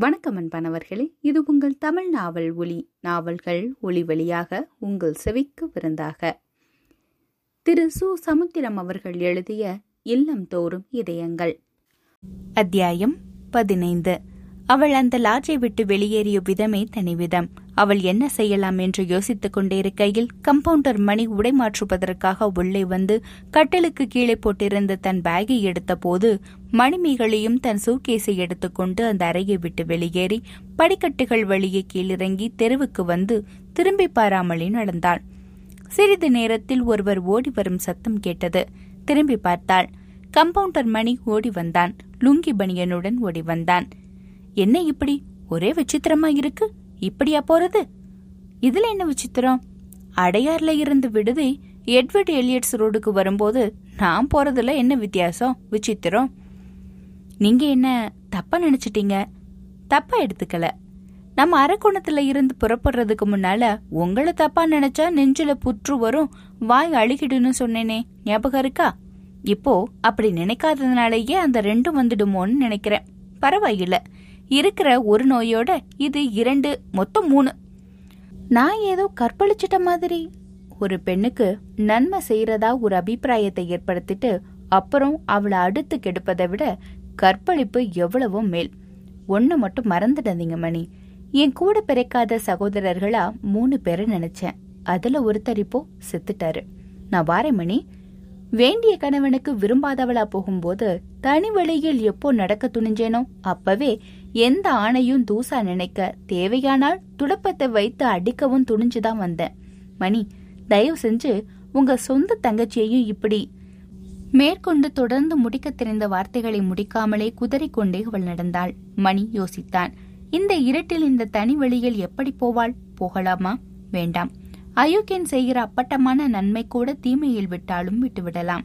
வணக்கம் அன்பனவர்களே இது உங்கள் தமிழ் நாவல் ஒளி நாவல்கள் ஒளி வழியாக உங்கள் செவிக்கு விருந்தாக. திரு. சு. சமுத்திரம் அவர்கள் எழுதிய இல்லம் தோறும் இதயங்கள். அத்தியாயம் பதினைந்து. அவள் அந்த லாட்ஜை விட்டு வெளியேறிய விதமே தனிவிதம். அவள் என்ன செய்யலாம் என்று யோசித்துக் கொண்டிருக்கையில் கம்பவுண்டர் மணி உடை மாற்றுவதற்காக உள்ளே வந்து கட்டலுக்கு கீழே போட்டிருந்த தன் பேகை எடுத்தபோது மணிமேகலையும் தன் சூட்கேஸை எடுத்துக்கொண்டு அந்த அறையை விட்டு வெளியேறி படிக்கட்டுகள் வழியே கீழிறங்கி தெருவுக்கு வந்து திரும்பி பாராமலே நடந்தாள். சிறிது நேரத்தில் ஒருவர் ஓடி வரும் சத்தம் கேட்டது. திரும்பி பார்த்தாள். கம்பவுண்டர் மணி ஓடி வந்தான். லுங்கி பனியனுடன் ஓடி வந்தான். என்ன இப்படி? ஒரே விசித்திரமா இருக்கு? இப்படியா போறது? இதுல என்ன விசித்திரம்? அடையார்ல இருந்து விடுதி எட்வர்ட் எலியட்ஸ் ரோடுக்கு வரும்போது நான் போறதுல என்ன வித்தியாசம்? விசித்திரம். நீங்க என்ன தப்பா நினைச்சிட்டீங்க? தப்பா எடுத்துக்கல. நம்ம அரக்கோணத்துல இருந்து புறப்படுறதுக்கு முன்னால உங்களை தப்பா நினைச்சா நெஞ்சில புற்று வரும் வாய் அழுகிடுன்னு சொன்னேனே. ஞாபகம் இருக்கா? இப்போ அப்படி நினைக்காததுனாலயே அந்த ரெண்டும் வந்துடுமோன்னு நினைக்கிறேன். பரவாயில்ல. இருக்கிற ஒரு நோயோட இது இரண்டு மொத்தம் மூணு. நான் ஏதோ கற்பழிச்சிட்ட மாதிரி. ஒரு பெண்ணுக்கு நன்மை செய்யறதா ஒரு அபிப்பிராயத்தை ஏற்படுத்திட்டு அப்புறம் அவளை அடுத்து கெடுப்பதை விட கற்பழிப்பு எவ்வளவோ மேல். ஒன்று மட்டும் மறந்துடாதீங்க மணி. என் கூட பிறக்காத சகோதரர்களா மூணு பேரை நினைச்சேன். அதுல ஒருத்தர் இப்போ செத்துட்டாரு. நான் வாரேன் மணி. வேண்டிய கணவனுக்கு விரும்பாதவளா போகும்போது தனி வழியில் எப்போ நடக்க துணிஞ்சேனோ அப்பவே எந்த ஆணையும் தூசா நினைக்க தேவையானால் துடப்பத்தை வைத்து அடிக்கவும் துணிஞ்சுதான் வந்தேன். மணி தயவு செஞ்சு உங்க சொந்த தங்கச்சியையும் இப்படி மேற்கொண்டு தொடர்ந்து முடிக்க தெரிந்த வார்த்தைகளை முடிக்காமலே குதறிக்கொண்டே அவள் நடந்தாள். மணி யோசித்தான். இந்த இருட்டில் இந்த தனி வழியில் எப்படி போவாள்? போகலாமா? வேண்டாம். அயோக்கியன் செய்கிற அப்பட்டமான நன்மை கூட தீமையில் விட்டாலும் விட்டுவிடலாம்.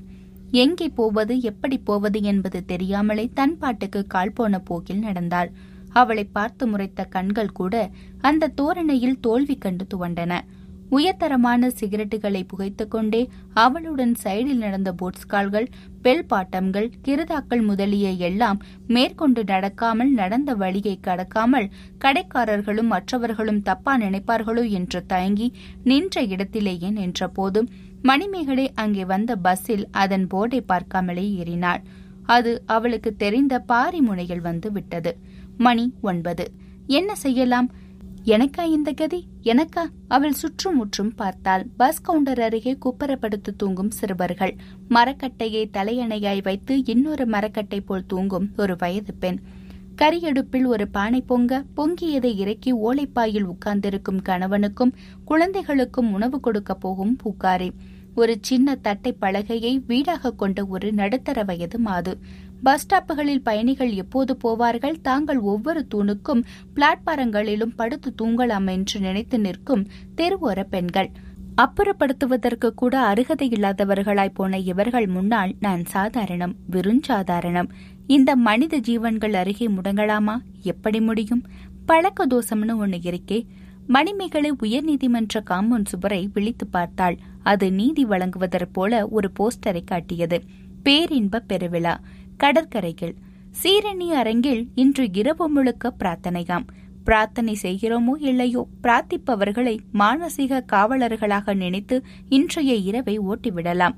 எங்கே போவது எப்படி போவது என்பது தெரியாமலே தன் பாட்டுக்கு கால் போன போக்கில் நடந்தாள். அவளை பார்த்து முறைத்த கண்கள் கூட அந்த தோரணையில் தோல்வி கண்டு துவண்டன. உயர்தரமான சிகரெட்டுகளை புகைத்துக்கொண்டே அவளுடன் சைடில் நடந்த போட்ஸ்கால்கள் பெல் பாட்டம்கள் கிருதாக்கள் முதலிய எல்லாம் மேற்கொண்டு நடக்காமல் நடந்த வழியை கடக்காமல் கடைக்காரர்களும் மற்றவர்களும் தப்பா நினைப்பார்களோ என்று தயங்கி நின்ற இடத்திலேயே நின்ற போதும் மணிமேகலை அங்கே வந்த பஸ்ஸில் அதன் போர்டை பார்க்காமலே ஏறினாள். அது அவளுக்கு தெரிந்த பாரி முனையில் வந்து விட்டது. மணி ஒன்பது. என்ன செய்யலாம்? எனக்கா இந்த கதி? எனக்கா? அவள் சுற்றும் முற்றும் பார்த்தாள். பஸ் கவுண்டர் அருகே குப்பரப்படுத்து தூங்கும் சிறுவர்கள். மரக்கட்டையை தலையணையாய் வைத்து இன்னொரு மரக்கட்டை போல் தூங்கும் ஒரு வயது பெண். கரியடுப்பில் ஒரு பானை பொங்க பொங்கியதை இறக்கி ஓலைப்பாயில் உட்கார்ந்திருக்கும் கணவனுக்கும் குழந்தைகளுக்கும் உணவு கொடுக்க போகும் பூக்காரி. ஒரு சின்ன தட்டை பலகையை வீடாக கொண்ட ஒரு நடுத்தர வயது மாது. பஸ் ஸ்டாப்புகளில் பயணிகள் எப்போது போவார்கள்? தாங்கள் ஒவ்வொரு தூணுக்கும் பிளாட்பாரங்களிலும் படுத்து தூங்கலாம் என்று நினைத்து நிற்கும் தெருவோர பெண்கள். அப்புறப்படுத்துவதற்கு கூட அருகதை இல்லாதவர்களாய் போன இவர்கள் முன்னால் நான் சாதாரணம் விருஞ்சாதாரணம் இந்த மனித ஜீவன்கள் அருகே முடங்கலாமா? எப்படி முடியும்? பழக்க தோஷம்னு ஒன்னு இருக்கே. மணிமேகலை உயர்நீதிமன்ற காம்பவுண்ட் சுவரை விழித்து பார்த்தாள். அது நீதி வழங்குவதற் போல ஒரு போஸ்டரை காட்டியது. பேரின்ப பெருவிழா. கடற்கரைகள். சீரணி அரங்கில் இன்று இரவு முழுக்க பிரார்த்தனையாம் பிரார்த்தனை செய்கிறோமோ இல்லையோ பிரார்த்திப்பவர்களை மானசீக காவலர்களாக நினைத்து இன்றைய இரவை ஓட்டிவிடலாம்.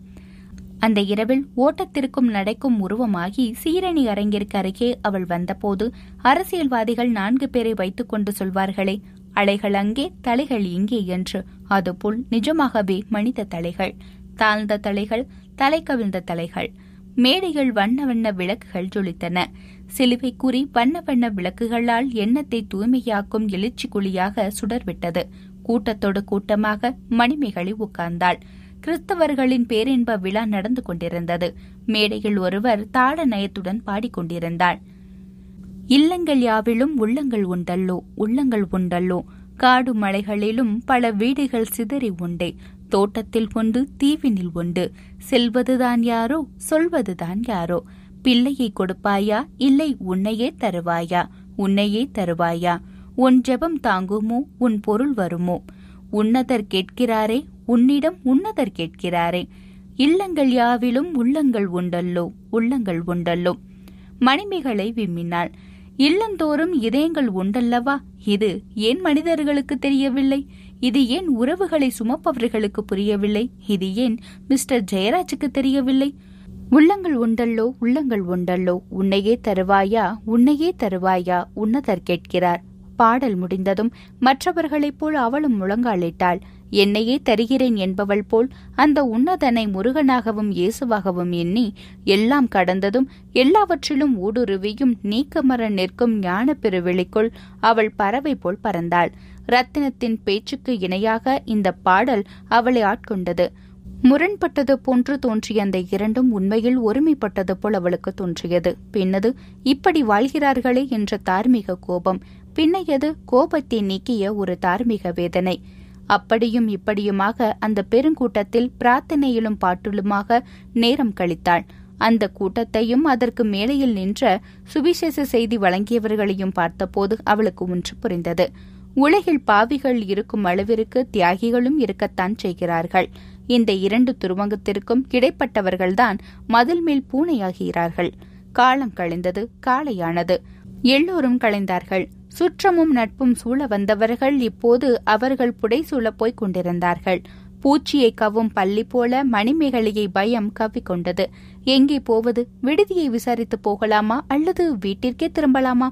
அந்த இரவில் ஓட்டத்திற்கும் நடைக்கும் உருவமாகி சீரணி அரங்கிற்கு அருகே அவள் வந்தபோது அரசியல்வாதிகள் நான்கு பேரை வைத்துக் கொண்டு சொல்வார்களே அலைகள் அங்கே தலைகள் இங்கே என்று அதுபோல் நிஜமாகவே மனித தலைகள் தாழ்ந்த தலைகள் தலை கவிழ்ந்த தலைகள். மேடைகள் வண்ண வண்ண விளக்குகள் ஜொலித்தன. சிலுவை கூறி வண்ண வண்ண விளக்குகளால் எண்ணத்தை தூய்மையாக்கும் எழுச்சி குழியாக சுடர்விட்டது. கூட்டத்தோடு கூட்டமாக மணிமேகலை உட்கார்ந்தாள். கிறிஸ்தவர்களின் பேரின்ப விழா நடந்து கொண்டிருந்தது. மேடையில் ஒருவர் தாள நயத்துடன் பாடிக்கொண்டிருந்தாள் இல்லங்கள் யாவிலும் உள்ளங்கள் உண்டல்லோ உள்ளங்கள் உண்டல்லோ காடு மலைகளிலும் பல வீடுகள் சிதறி உண்டே. தோட்டத்தில் கொண்டு தீவினில் உண்டு. செல்வதுதான் யாரோ சொல்வதுதான் யாரோ. பிள்ளையை கொடுப்பாயா? இல்லை உன்னையே தருவாயா? உன்னையே தருவாயா? உன் ஜெபம் தாங்குமோ? உன் பொருள் வருமோ? உன்னதர் கேட்கிறாரே உன்னிடம் உன்னதர் கேட்கிறாரே. இல்லங்கள் யாவிலும் உள்ளங்கள் உண்டல்லோ? உள்ளங்கள் உண்டல்லோ? மணிமேகலை விம்மினாள். இல்லந்தோறும் இதயங்கள் உண்டல்லவா? இது ஏன் மனிதர்களுக்கு தெரியவில்லை? இது ஏன் உறவுகளை சுமப்பவர்களுக்கு புரியவில்லை? இது ஏன் மிஸ்டர் ஜெயராஜுக்கு தெரியவில்லை? உள்ளங்கள் உண்டல்லோ உள்ளங்கள் உண்டல்லோ உன்னையே தருவாயா உன்னையே தருவாயா உன்னதர் கேட்கிறார். பாடல் முடிந்ததும் மற்றவர்களைப் போல் அவளும் முழங்காலிட்டாள். என்னையே தருகிறேன் என்பவள் போல் அந்த உன்னதனை முருகனாகவும் இயேசுவாகவும் எண்ணி எல்லாம் கடந்ததும் எல்லாவற்றிலும் ஊடுருவியும் நீக்கமர நிற்கும் ஞான பெருவெளிக்குள் அவள் பறவை போல் பறந்தாள். ரத்தினத்தின் பேச்சுக்கு இணையாக இந்த பாடல் அவளை ஆட்கொண்டது. முரண்பட்டது போன்று தோன்றிய அந்த இரண்டும் உண்மையில் ஒருமைப்பட்டது போல் அவளுக்கு தோன்றியது. பின்னது இப்படி வாழ்கிறார்களே என்ற தார்மீக கோபம். பின்னையது கோபத்தை நீக்கிய ஒரு தார்மீக வேதனை. அப்படியும் இப்படியுமாக அந்த பெருங்கூட்டத்தில் பிரார்த்தனையிலும் பாட்டிலுமாக நேரம் கழித்தாள். அந்த கூட்டத்தையும் அதற்கு மேலையில் நின்ற சுவிசேஷ செய்தி வழங்கியவர்களையும் பார்த்தபோது அவளுக்கு ஒன்று புரிந்தது. உலகில் பாவிகள் இருக்கும் அளவிற்கு தியாகிகளும் இருக்கத்தான் செய்கிறார்கள். இந்த இரண்டு துருவங்கத்திற்கும் இடைப்பட்டவர்கள்தான் மதில் மேல் பூனையாகிறார்கள். காலம் கழிந்தது காலையானது. எல்லோரும் களைந்தார்கள் சுற்றமும் நட்பும் சூழ வந்தவர்கள் இப்போது அவர்கள் புடைசூழ போய்க் கொண்டிருந்தார்கள். பூச்சியை கவ்வும் பள்ளி போல மணிமேகலையை பயம் கவ்விக்கொண்டது. எங்கே போவது? விடுதியை விசாரித்து போகலாமா? அல்லது வீட்டிற்கே திரும்பலாமா?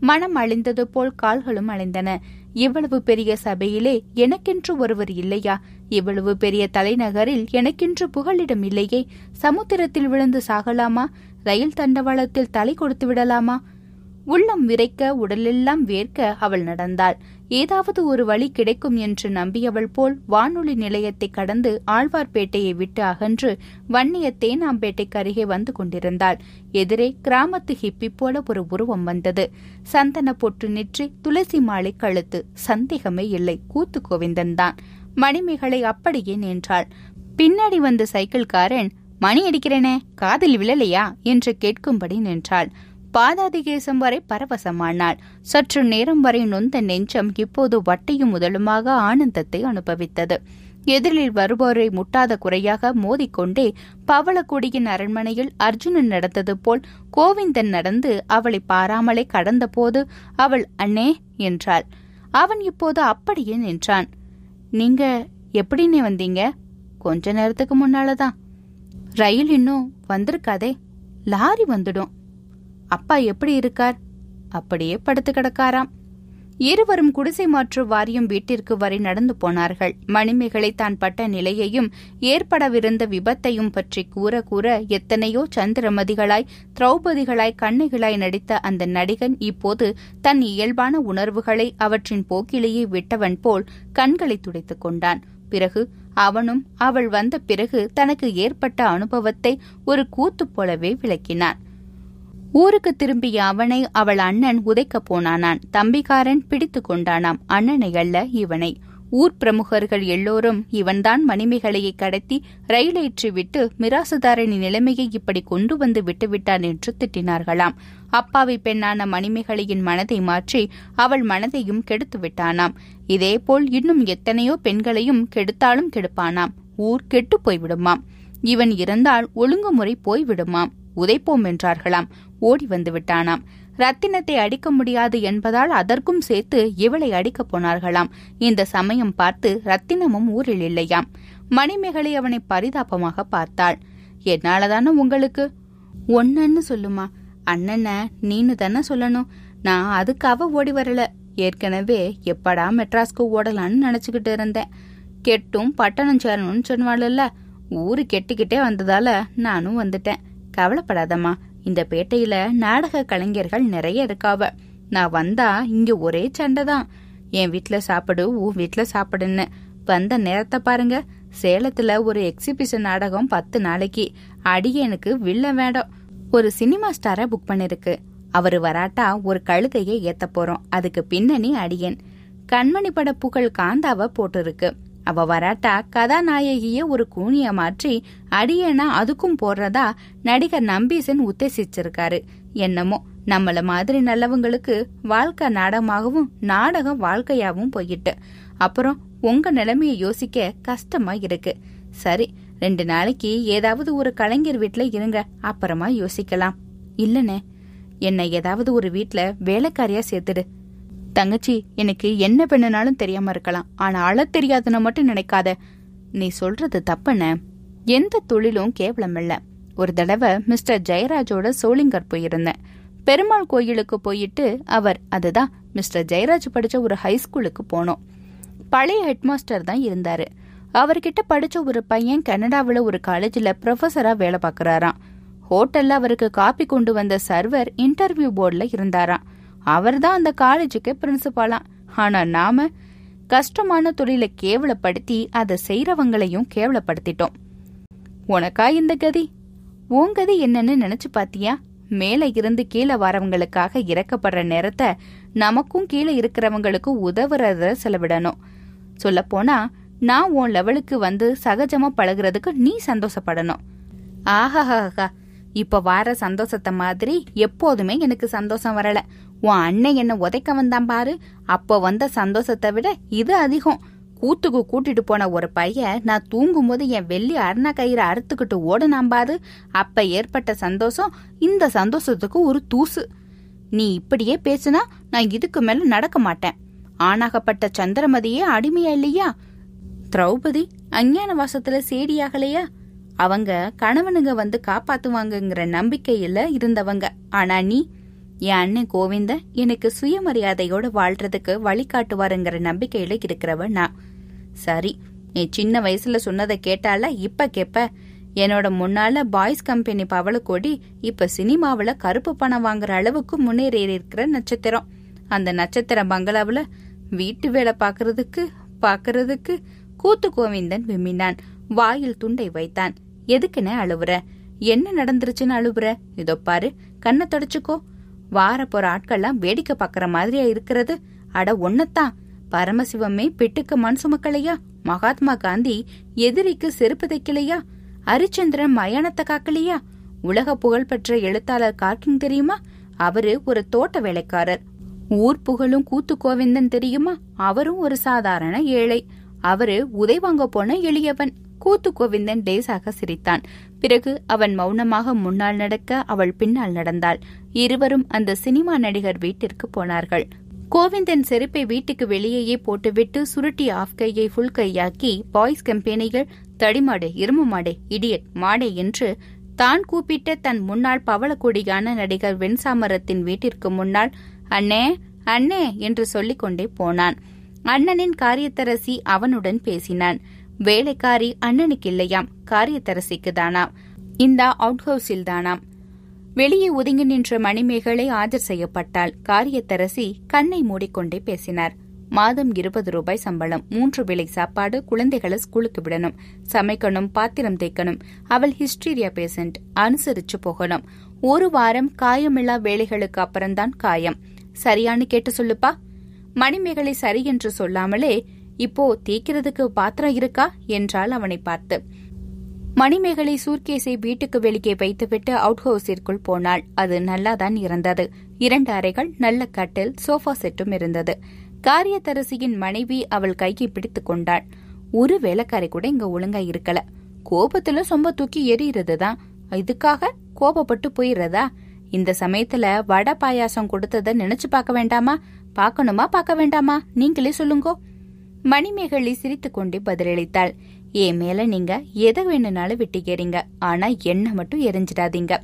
மனம் அழிந்தது போல் கால்களும் அழிந்தன. இவ்வளவு பெரிய சபையிலே எனக்கென்று ஒருவர் இல்லையா? இவ்வளவு பெரிய தலைநகரில் எனக்கென்று புகலிடம் இல்லையே? சமுத்திரத்தில் விழுந்து சாகலாமா? ரயில் தண்டவாளத்தில் தலை கொடுத்து விடலாமா? உள்ளம் விரைக்க உடலெல்லாம் வேர்க்க அவள் நடந்தாள். ஏதாவது ஒரு வழி கிடைக்கும் என்று நம்பியவள் போல் வானொலி நிலையத்தை கடந்து ஆழ்வார்பேட்டையை விட்டு அகன்று வன்னிய தேனாம்பேட்டைக்கு அருகே வந்து கொண்டிருந்தாள். எதிரே கிராமத்து ஹிப்பி போல ஒரு உருவம் வந்தது. சந்தன பொற்று நிற்றி துளசி மாலை கழுத்து. சந்தேகமே இல்லை. கூத்து கோவிந்தன் தான். மணிமேகலை அப்படியே நின்றாள். பின்னாடி வந்த சைக்கிள்காரன் மணி அடிக்கிறேனே காதில் விழலையா? என்று கேட்கும்படி நின்றாள். பாதாதிகேசம் வரை பரவசமானாள். சற்று நேரம் வரை நொந்த நெஞ்சம் இப்போது வட்டியும் முதலுமாக ஆனந்தத்தை அனுபவித்தது. எதிரில் வருபவரை முட்டாத குறையாக மோதிக்கொண்டே பவளக்குடியின் அரண்மனையில் அர்ஜுனன் நடந்தது போல் கோவிந்தன் நடந்து அவளை பாராமலே கடந்தபோது அவள் அண்ணே என்றாள். அவன் இப்போது அப்படியே நின்றான். நீங்க எப்படின்னே வந்தீங்க? கொஞ்ச நேரத்துக்கு முன்னாலதான். ரயில் இன்னும் வந்திருக்காதே. லாரி வந்துடும். அப்பா எப்படி இருக்கார்? அப்படியே படுத்து கிடக்காராம். இருவரும் குடிசை மாற்று வாரியம் வீட்டிற்கு வரை நடந்து போனார்கள். மணிமேகலை தான் பட்ட நிலையையும் ஏற்படவிருந்த விபத்தையும் பற்றி கூற கூற எத்தனையோ சந்திரமதிகளாய் திரௌபதிகளாய் கண்ணிகளாய் நடித்த அந்த நடிகன் இப்போது தன் இயல்பான உணர்வுகளை அவற்றின் போக்கிலேயே விட்டவன் போல் கண்களை துடைத்துக் கொண்டான். பிறகு அவனும் அவள் வந்த பிறகு தனக்கு ஏற்பட்ட அனுபவத்தை ஒரு கூத்து போலவே விளக்கினான். ஊருக்கு திரும்பிய அவனை அவள் அண்ணன் உதைக்கப் போனானான். தம்பிக்காரன் பிடித்து கொண்டானாம். அண்ணனை அல்ல இவனை. ஊர் பிரமுகர்கள் எல்லோரும் இவன்தான் மணிமேகலையை கடத்தி ரயிலேற்றி விட்டு மிராசுதாரனின் நிலைமையை இப்படி கொண்டு வந்து விட்டுவிட்டான் என்று திட்டினார்களாம். அப்பாவி பெண்ணான மணிமேகலையின் மனதை மாற்றி அவள் மனதையும் கெடுத்து விட்டானாம். இதேபோல் இன்னும் எத்தனையோ பெண்களையும் கெடுத்தாலும் கெடுப்பானாம். ஊர் கெட்டு போய்விடுமாம். இவன் இறந்தால் ஒழுங்குமுறை போய்விடுமாம். உதைப்போம் என்றார்களாம். ஓடி வந்து விட்டானாம் ரத்தினத்தை அடிக்க முடியாது என்பதால் அதற்கும் சேர்த்து இவளை அடிக்கப் போனார்களாம். இந்த சமயம் பார்த்து ரத்தினமும் ஊரில் இல்லையாம். மணிமேகலை அவனை பரிதாபமாக பார்த்தாள். என்னாலதானே உங்களுக்கு? ஒன்னன்னு சொல்லுமா. அண்ணன நீனு தானே சொல்லணும். நான் அதுக்காக ஓடி வரல. ஏற்கனவே எப்படா மெட்ராஸ்க்கு ஓடலான்னு நினைச்சுக்கிட்டு இருந்தேன். கெட்டும் பட்டணம் சேரணும்னு சொன்னால ஊரு கெட்டுக்கிட்டே வந்ததால நானும் வந்துட்டேன். கவலைப்படாதம்மா. இந்த பேட்டையில நாடக கலைஞர்கள் நிறைய இருக்காவ. நான் வந்தா இங்க ஒரே சண்டை தான். என் வீட்டுல சாப்பிடு உன் வீட்டுல சாப்பிடுன்னு. வந்த நேரத்தை பாருங்க. சேலத்துல ஒரு எக்ஸிபிஷன் நாடகம் பத்து நாளைக்கு. அடியனுக்கு வில்ல வேடம். ஒரு சினிமா ஸ்டாரை புக் பண்ணிருக்கு. அவரு வராட்டா ஒரு கழுதையை ஏத்த போறோம். அதுக்கு பின்னணி அடியன். கண்மணி பட புகழ் காந்தாவ போட்டிருக்கு. அவ வராட்டா கதாநாயகிய ஒரு கூனிய மாற்றி அடியனா அதுக்கும் போடுறதா நடிகர் நம்பீசன் உத்தேசிச்சிருக்காரு. என்னமோ நம்மள மாதிரி நல்லவங்களுக்கு வாழ்க்கை நாடகமாகவும் நாடகம் வாழ்க்கையாகவும் போயிட்டு. அப்புறம் உங்க நிலைமைய யோசிக்க கஷ்டமா இருக்கு. சரி ரெண்டு நாளைக்கு ஏதாவது ஒரு கலைஞர் வீட்ல இருங்க அப்புறமா யோசிக்கலாம். இல்லனே என்னை ஏதாவது ஒரு வீட்டுல வேலைக்காரியா சேர்த்துடு. தங்கச்சி எனக்கு என்ன பண்ணுனாலும் தெரியாம இருக்கலாம். ஆனா அழ தெரியாதுன்னு மட்டும் நினைக்காத. நீ சொல்றது தப்புன எந்த தொழிலும் கேவலம் இல்ல. ஒரு தடவை மிஸ்டர் ஜெயராஜோட சோளிங்கர் போயிருந்தேன். பெருமாள் கோயிலுக்கு போயிட்டு அவர் அதுதான் மிஸ்டர் ஜெயராஜ் படிச்ச ஒரு ஹைஸ்கூலுக்கு போனோம். பழைய ஹெட்மாஸ்டர் தான் இருந்தாரு. அவர்கிட்ட படிச்ச ஒரு பையன் கனடாவில் ஒரு காலேஜில் ப்ரொஃபஸரா வேலை பார்க்குறாராம். ஹோட்டல்ல அவருக்கு காப்பி கொண்டு வந்த சர்வர் இன்டர்வியூ போர்டில் இருந்தாராம். அவர் தான் அந்த காலேஜுக்கு பிரின்சிபாலாம் ஆனா நாம கஷ்டமான தொழிலை கேவலப்படுத்தி அதை செய்யறவங்களையும் கேவலப்படுத்திட்டோம். உனக்கா இந்த கதி? உன் கதி என்னன்னு நினைச்சு பாத்தியா? மேல இருந்து கீழே வரவங்களுக்காக இறக்கப்படுற நேரத்தை நமக்கும் கீழே இருக்கிறவங்களுக்கும் உதவுறத செலவிடணும். சொல்லப்போனா நான் உன் லெவலுக்கு வந்து சகஜமா பழகுறதுக்கு நீ சந்தோஷப்படணும். ஆஹாஹா இப்ப வார சந்தோஷத்தை மாதிரி எப்போதுமே எனக்கு சந்தோஷம் வரல. உன் அண்ணன் என்ன உதைக்க வந்தான் பாரு. அப்போ வந்த சந்தோஷத்தை விட இது அதிகம். கூத்துக்கு கூட்டிட்டு போன ஒரு பையன் நான் தூங்கும் போது என் வெள்ளி அருணா கயிறை அறுத்துக்கிட்டு ஓடுனான் பாரு. அப்ப ஏற்பட்ட சந்தோஷம் இந்த சந்தோஷத்துக்கு ஒரு தூசு. நீ இப்படியே பேசுனா நான் இதுக்கு மேல நடக்க மாட்டேன். ஆணாகப்பட்ட சந்திரமதியே அடிமையா இல்லையா? திரௌபதி அஞ்ஞான வாசத்துல சேடியாகலையா? அவங்க கணவனுங்க வந்து காப்பாத்துவாங்கங்கிற நம்பிக்கையில இருந்தவங்க. ஆனா நீ என் அண்ணன் கோவிந்த எனக்கு சுயமரியாதையோட வாழ்றதுக்கு வழிகாட்டுவாருங்கிற நம்பிக்கையில இருக்கிறவ நான். சரி நீ சின்ன வயசுல சொன்னதை கேட்டால இப்ப கேப்ப. என்னோட முன்னால பாய்ஸ் கம்பெனி பவளக்கோடி இப்ப சினிமாவில கருப்பு பணம் வாங்குற அளவுக்கு முன்னேறி இருக்கிற நட்சத்திரம். அந்த நட்சத்திர பங்களாவில் வீட்டு வேலை பாக்குறதுக்கு பாக்குறதுக்கு கூத்து கோவிந்தன் விம்மினான். வாயில் துண்டை வைத்தான். எதுக்குன்னு அழுவுற? என்ன நடந்துருச்சுன்னு அழுவுற? இதோ பாரு கண்ணை தொடச்சுக்கோ. வாரப்போற ஆட்கள்லாம் வேடிக்கை பாக்குற மாதிரியா இருக்கிறது. அட ஒன்னத்தான் பரமசிவமே பிட்டுக்கு மண் சுமக்கலையா? மகாத்மா காந்தி எதிரிக்கு செருப்பு தைக்கலையா? ஹரிச்சந்திரன் மயானத்தை காக்கலையா? உலக புகழ்பெற்ற எழுத்தாளர் கார்கிங் தெரியுமா? அவரு ஒரு தோட்ட வேலைக்காரர். ஊர் புகழும் கூத்து கோவிந்தன் தெரியுமா? அவரும் ஒரு சாதாரண ஏழை. அவரு உதை வாங்க போன எளியவன். கூத்து கோவிந்தன் லேசாக சிரித்தான். பிறகு அவன் மௌனமாக முன்னால் நடக்க அவள் பின்னால் நடந்தாள். இருவரும் அந்த சினிமா நடிகர் வீட்டிற்கு போனார்கள். கோவிந்தன் செருப்பை வீட்டுக்கு வெளியேயே போட்டுவிட்டு சுருட்டி ஆஃப் கையை ஃபுல் கையாக்கி பாய்ஸ் கம்பெனிகள் தடிமாடே இரும்பு மாடே இடியட் மாடே என்று தான் கூப்பிட்ட தன் முன்னாள் பவளக்கொடியான நடிகர் வெண்சாமரத்தின் வீட்டிற்கு முன்னால் அண்ணே அண்ணே என்று சொல்லிக்கொண்டே போனான். அண்ணனின் காரியத்தரசி அவனுடன் பேசினான். வேலைக்காரி அண்ணனுக்கு இல்லையாம். காரியத்தரசிக்கு தானாம் இந்த அவுட் ஹவுஸில் தானாம் வெளியே ஒதுங்கி நின்ற மணிமேகலை ஆஜர் செய்யப்பட்டால் காரியத்தரசி கண்ணை மூடிக்கொண்டே பேசினார். மாதம் இருபது ரூபாய் சம்பளம் மூன்று விலை சாப்பாடு குழந்தைகளை ஸ்கூலுக்கு விடணும் சமைக்கணும் பாத்திரம் தேய்க்கணும் அவள் ஹிஸ்டீரியா பேஷண்ட் அனுசரிச்சு போகணும். ஒரு வாரம் காயமில்லா வேலைகளுக்கு அப்புறம்தான் காயம். சரியான்னு கேட்டு சொல்லுப்பா. மணிமேகலை சரி என்று சொல்லாமலே இப்போ தேய்க்கிறதுக்கு பாத்திரம் இருக்கா? என்றால் அவனை பார்த்து. மணிமேகலை சூர்கேஸை வீட்டுக்கு வெளியே வைத்துவிட்டு அவுட் ஹவுஸிற்குள் போனாள். அது நல்லாதான் இருந்தது. இரண்டு அறைகள் நல்ல கட்டில் சோஃபா செட்டும் இருந்தது. காரியத்தரசியின் மனைவி அவள் கையை பிடித்துக் கொண்டாள். ஒரு வேலைக்காரி கூட இங்க ஒழுங்கா இருக்கல. கோபத்துல சொம்ப தூக்கி எறிகிறதுதான் இதுக்காக கோபப்பட்டு போயிடுறதா இந்த சமயத்துல வடை பாயாசம் கொடுத்தத நினைச்சு பார்க்க வேண்டாமா? பார்க்கணுமா? பார்க்க வேண்டாமா? நீங்களே சொல்லுங்கோ. மணிமேகலை சிரித்துக்கொண்டே பதிலளித்தாள். என் மேல நீங்க எதை வேணும்னாலும் விட்டுக்கிறீங்க. ஆனா என்ன மட்டும் எரிஞ்சிடாதீங்க.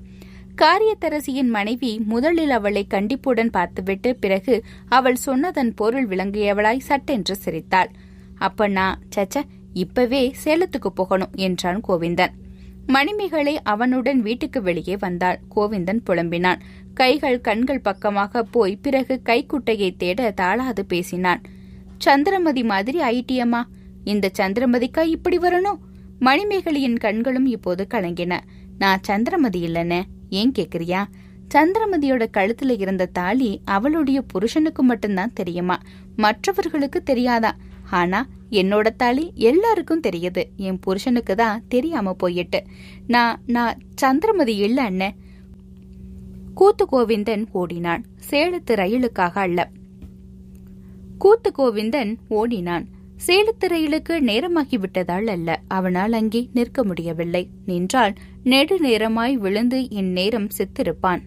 காரியத்தரசியின் மனைவி முதலில் அவளை கண்டிப்புடன் பார்த்துவிட்டு பிறகு அவள் சொன்னதன் பொருள் விளங்கியவளாய் சட்டென்று சிரித்தாள். அப்ப நான் சச்ச இப்பவே சேலத்துக்கு போகணும் என்றான் கோவிந்தன். மணிமேகலை அவனுடன் வீட்டுக்கு வெளியே வந்தாள். கோவிந்தன் புலம்பினான். கைகள் கண்கள் பக்கமாக போய் பிறகு கைக்குட்டையை தேட தாளாது பேசினான். சந்திரமதி மாதிரி ஐட்டியம்மா இந்த சந்திரமதிக்கா இப்படி வரணும்? மணிமேகலையின் கண்களும் இப்போது கலங்கின. நான் சந்திரமதி இல்லனே ஏன் கேக்குறியா? சந்திரமதியோட கழுத்துல இருந்த தாலி அவளுடைய புருஷனுக்கு மட்டும்தான் தெரியுமா? மற்றவர்களுக்கு தெரியாதா? ஆனா என்னோட தாலி எல்லாருக்கும் தெரியுது. என் புருஷனுக்கு தான் தெரியாம போயிட்டு. நான் நான் சந்திரமதி இல்ல அண்ணன் கூத்து கோவிந்தன் ஓடினான். சேலத்து ரயிலுக்காக அல்ல. கூத்து கோவிந்தன் ஓடினான். சேலத்திரையிலுக்கு நேரமாகிவிட்டதால் நேரமாகி விட்டதால் அல்ல அவனால் அங்கே நிற்க முடியவில்லை. நின்றால் நெடுநேரமாய் விழுந்து இந்நேரம் செத்திருப்பான்.